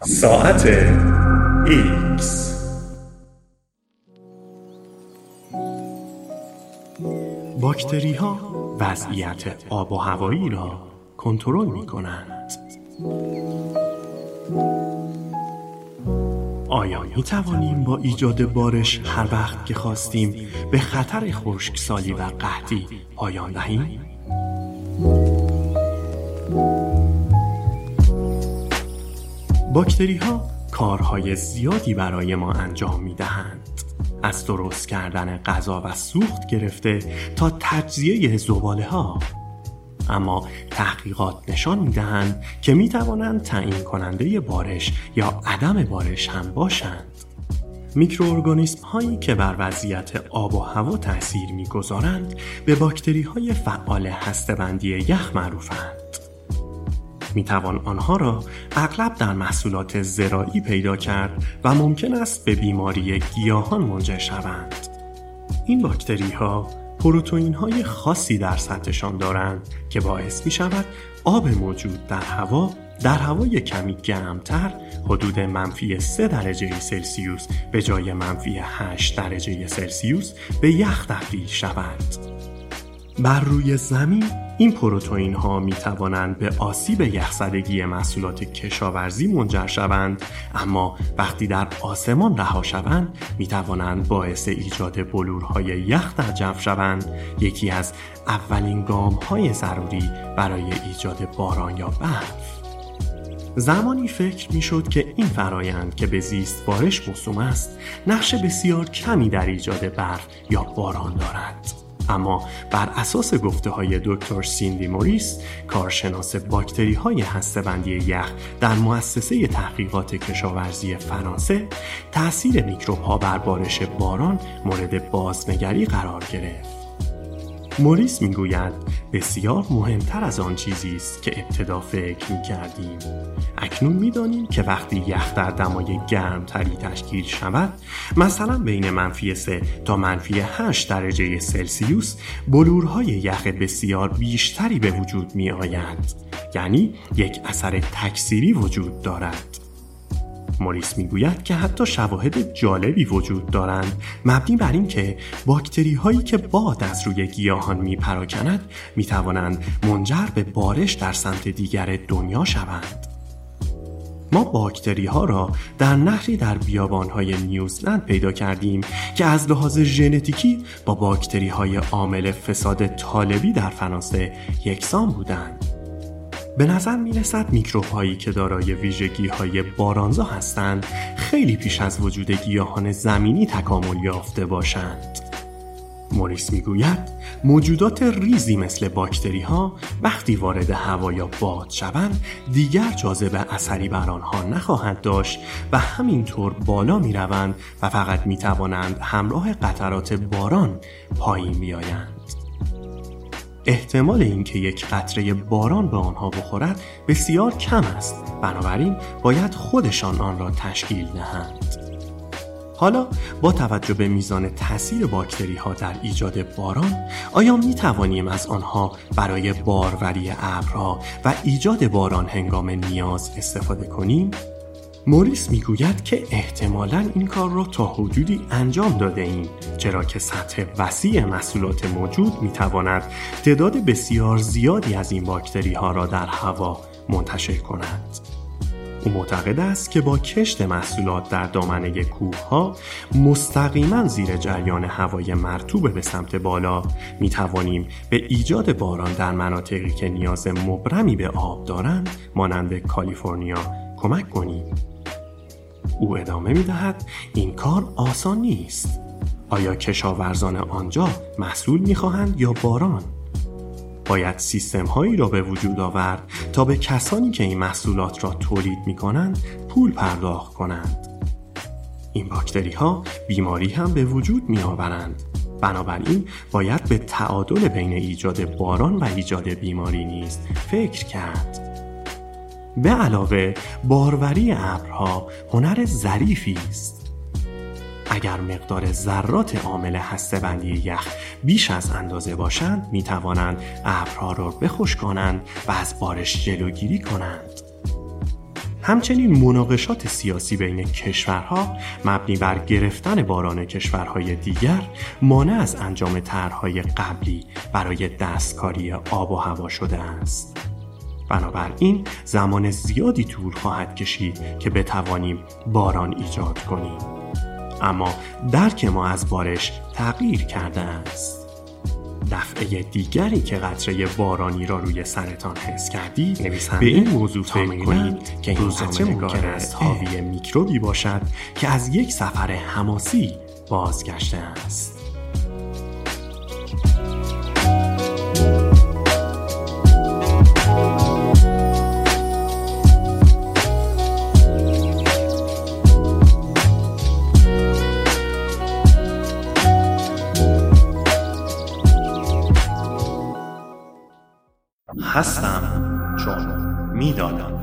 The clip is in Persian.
ساعت X باکتری ها وضعیت آب و هوایی را کنترل می کنند. آیا می توانیم با ایجاد بارش هر وقت که خواستیم به خطر خشکسالی و قحطی پایان دهیم؟ باکتری ها کارهای زیادی برای ما انجام می دهند. از درست کردن غذا و سوخت گرفته تا تجزیه زباله ها اما تحقیقات نشان می دهند که می توانند تعیین کننده بارش یا عدم بارش هم باشند. میکروارگانیسم هایی که بر وضعیت آب و هوا تاثیر می‌گذارند به باکتری های فعال هسته‌بندی یخ معروفند. می توان آنها را اغلب در محصولات زراعی پیدا کرد و ممکن است به بیماری گیاهان منجر شوند. این باکتری ها پروتئین های خاصی در سطحشان دارند که باعث می شود آب موجود در هوا در هوای کمی گرمتر حدود منفی 3 درجه سلسیوس به جای منفی 8 درجه سلسیوس به یخ تبدیل شود. بر روی زمین این پروتئین ها می توانند به آسیب یخزدگی محصولات کشاورزی منجر شوند. اما وقتی در آسمان رها شوند می توانند باعث ایجاد بلورهای یخ در جو شوند. یکی از اولین گام های ضروری برای ایجاد باران یا برف. زمانی فکر می شد که این فرایند که به زیست بارش موسوم است نقش بسیار کمی در ایجاد برف یا باران دارد. اما بر اساس گفته های دکتر سیندی موریس کارشناس باکتری های هسته‌بندی یخ در مؤسسه تحقیقات کشاورزی فرانسه تاثیر میکروب ها بر بارش باران مورد بازنگری قرار گرفت. موریس می‌گوید بسیار مهمتر از آن چیزی است که ابتدا فکر می کردیم. اکنون می‌دانیم که وقتی یخ در دمای گرمتری تشکیل شود مثلا بین منفی 3 تا منفی 8 درجه سلسیوس بلورهای یخ بسیار بیشتری به وجود می آید. یعنی یک اثر تکثیری وجود دارد. موریس می‌گوید که حتی شواهد جالبی وجود دارند مبنی بر اینکه باکتری هایی که باد از روی گیاهان می توانند منجر به بارش در سمت دیگر دنیا شوند. ما باکتری ها را در نهری در بیابان های نیوزلند پیدا کردیم که از لحاظ ژنتیکی با باکتری های عامل فساد طالبی در فرانسه یکسان بودند. به نظر می رسد میکروب هایی که دارای ویژگی های بارانزا هستند خیلی پیش از وجود گیاهان زمینی تکامل یافته باشند. موریس می‌گوید موجودات ریزی مثل باکتری ها وقتی وارد هوا یا باد شوند دیگر جاذبه اثری بر آنها نخواهند داشت و همینطور بالا می روند و فقط می توانند همراه قطرات باران پایین بیایند. احتمال اینکه یک قطره باران به آنها بخورد بسیار کم است بنابراین باید خودشان آن را تشکیل دهند حالا با توجه به میزان تاثیر باکتری ها در ایجاد باران آیا می توانیم از آنها برای باروری ابرها و ایجاد باران هنگام نیاز استفاده کنیم؟ موریس می‌گوید که احتمالا این کار را تا حدودی انجام داده ایم چرا که سطح وسیع محصولات موجود می‌تواند تعداد بسیار زیادی از این باکتری ها را در هوا منتشر کند. او معتقد است که با کشت محصولات در دامنه کوه ها مستقیما زیر جریان هوای مرتوب به سمت بالا می توانیم به ایجاد باران در مناطقی که نیاز مبرمی به آب دارند مانند کالیفرنیا کمک کنیم. او ادامه می دهد این کار آسان نیست آیا کشاورزان آنجا محصول می خواهند یا باران؟ باید سیستم هایی را به وجود آورد تا به کسانی که این محصولات را تولید می کنند پول پرداخت کنند. این باکتری ها بیماری هم به وجود می آورند. بنابراین باید به تعادل بین ایجاد باران و ایجاد بیماری نیز فکر کرد. به علاوه باروری ابرها هنر ظریفی است اگر مقدار ذرات عامل هسته‌بندی یخ بیش از اندازه باشند می توانند ابرها را بخشکانند و از بارش جلوگیری کنند همچنین مناقشات سیاسی بین کشورها مبنی بر گرفتن باران کشورهای دیگر مانع از انجام طرحهای قبلی برای دستکاری آب و هوا شده است. بنابراین زمان زیادی طول خواهد کشید که بتوانیم باران ایجاد کنیم. اما درک ما از بارش تغییر کرده است. دفعه دیگری که قطره بارانی را روی سرتان حس کردید به این موضوع فکر کنید که این قطره ممکن است حاوی میکروبی باشد که از یک سفر حماسی بازگشته است هستم چون می‌دانم.